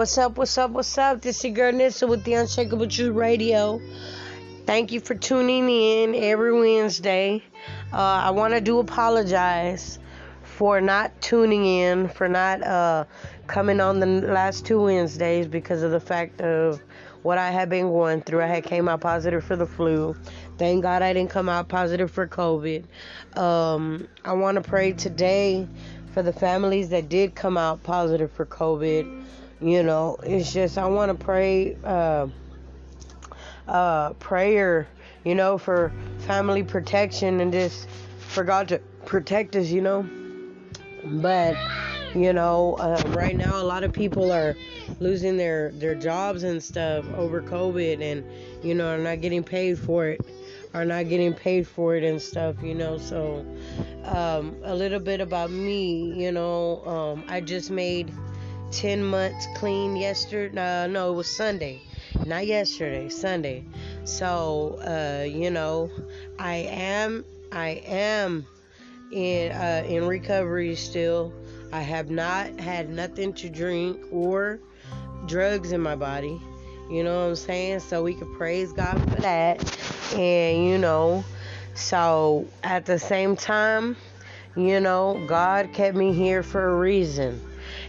What's up? What's up? What's up? This is your girl Nissa with the Unshakable Truth Radio. Thank you for tuning in every Wednesday. Uh, I want to do apologize for not tuning in, for not uh, coming on the last two Wednesdays because of the fact of what I had been going through. I had came out positive for the flu. Thank God I didn't come out positive for COVID. Um, I want to pray today for the families that did come out positive for COVID. You know, it's just I want to pray uh, uh, prayer, you know, for family protection and just for God to protect us, you know. But you know, uh, right now a lot of people are losing their their jobs and stuff over COVID, and you know, are not getting paid for it, are not getting paid for it and stuff, you know. So, um, a little bit about me, you know, um, I just made 10 months clean yesterday. Uh, no, it was Sunday, not yesterday, Sunday. So, uh, you know, I am, I am in uh, in recovery still. I have not had nothing to drink or drugs in my body. You know what I'm saying? So we could praise God for that. And you know, so at the same time, you know, God kept me here for a reason.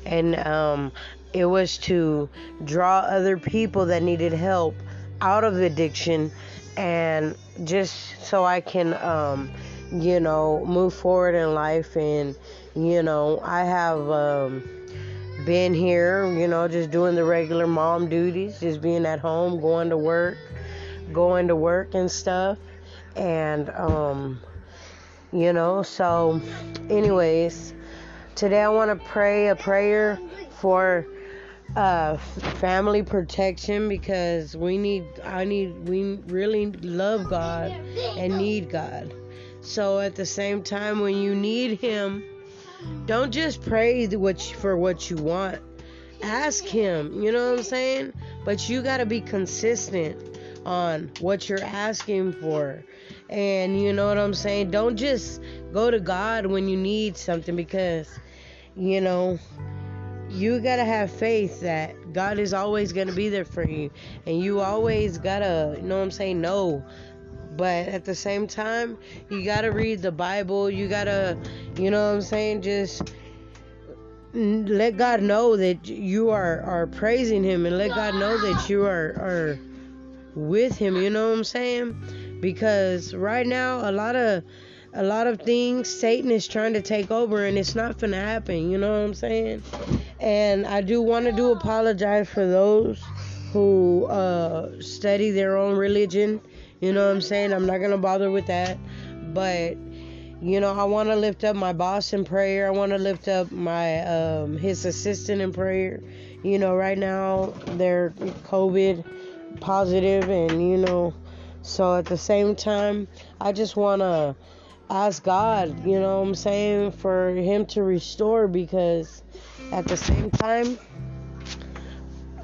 And um it was to draw other people that needed help out of addiction and just so I can um you know move forward in life and you know I have um been here, you know, just doing the regular mom duties, just being at home, going to work, going to work and stuff. And, um, you know, so, anyways, today I want to pray a prayer for uh, family protection because we need, I need, we really love God and need God. So at the same time, when you need Him, don't just pray for what you want. Ask him, you know what I'm saying? But you got to be consistent on what you're asking for. And you know what I'm saying? Don't just go to God when you need something because you know, you got to have faith that God is always going to be there for you. And you always got to, you know what I'm saying, no. but at the same time, you got to read the Bible. You got to, you know what I'm saying, just let God know that you are, are praising Him and let God know that you are, are with Him. You know what I'm saying? Because right now, a lot of a lot of things Satan is trying to take over and it's not gonna happen, you know what I'm saying? And I do want to do apologize for those who uh, study their own religion you know what I'm saying? I'm not to bother with that. But, you know, I want to lift up my boss in prayer. I want to lift up my um, his assistant in prayer. You know, right now they're COVID positive and, you know, so at the same time, I just want to ask God, you know what I'm saying, for him to restore because at the same time,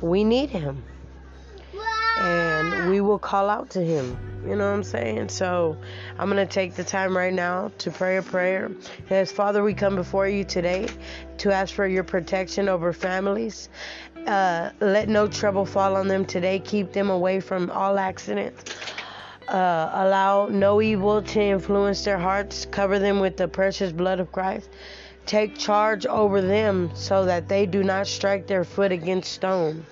we need him and we will call out to him. You know what I'm saying? So I'm going to take the time right now to pray a prayer. As Father, we come before you today to ask for your protection over families. Uh, let no trouble fall on them today. Keep them away from all accidents. Uh, allow no evil to influence their hearts. Cover them with the precious blood of Christ. Take charge over them so that they do not strike their foot against stone.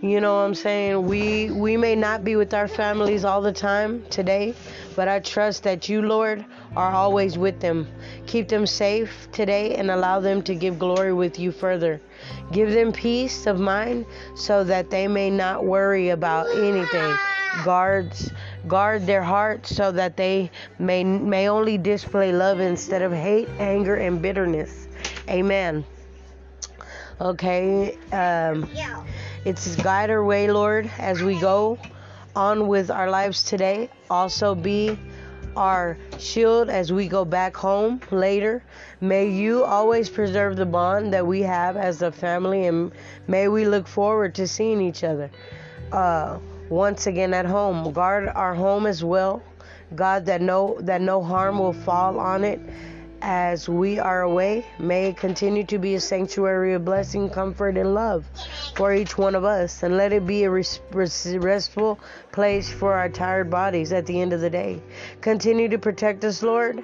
You know what I'm saying? We we may not be with our families all the time today, but I trust that you, Lord, are always with them. Keep them safe today and allow them to give glory with you further. Give them peace of mind so that they may not worry about anything. Guards guard their hearts so that they may may only display love instead of hate, anger, and bitterness. Amen. Okay. Um, it's guide our way, Lord, as we go on with our lives today. Also be our shield as we go back home later. May you always preserve the bond that we have as a family, and may we look forward to seeing each other uh, once again at home. Guard our home as well, God, that no that no harm will fall on it as we are away, may it continue to be a sanctuary of blessing, comfort, and love for each one of us. And let it be a restful place for our tired bodies at the end of the day. Continue to protect us, Lord,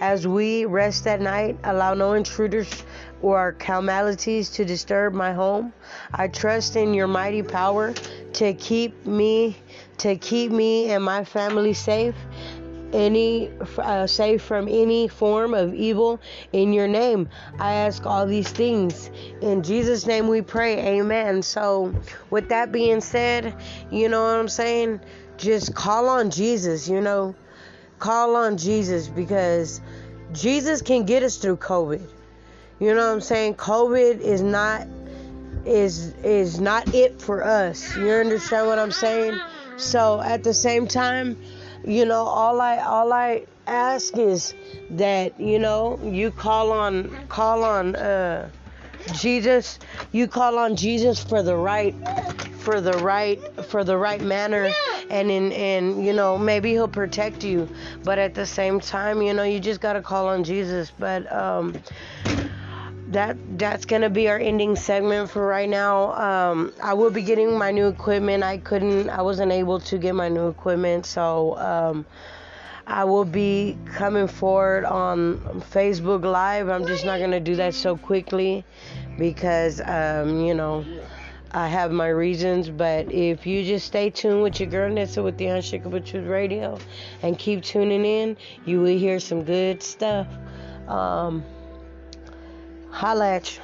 as we rest at night. Allow no intruders or calamities to disturb my home. I trust in your mighty power to keep me to keep me and my family safe any uh, safe from any form of evil in your name. I ask all these things in Jesus' name. We pray, Amen. So, with that being said, you know what I'm saying? Just call on Jesus. You know, call on Jesus because Jesus can get us through COVID. You know what I'm saying? COVID is not is is not it for us. You understand what I'm saying? So at the same time, you know, all I all I ask is that you know you call on call on uh, Jesus. You call on Jesus for the right for the right for the right manner. And in and you know maybe he'll protect you. But at the same time you know you just got to call on Jesus. But um that that's gonna be our ending segment for right now. Um, I will be getting my new equipment. I couldn't, I wasn't able to get my new equipment, so um, I will be coming forward on Facebook Live. I'm just not gonna do that so quickly because um, you know. I have my reasons, but if you just stay tuned with your girl Nessa with the Unshakable Truth Radio and keep tuning in, you will hear some good stuff. Um, Holla at you.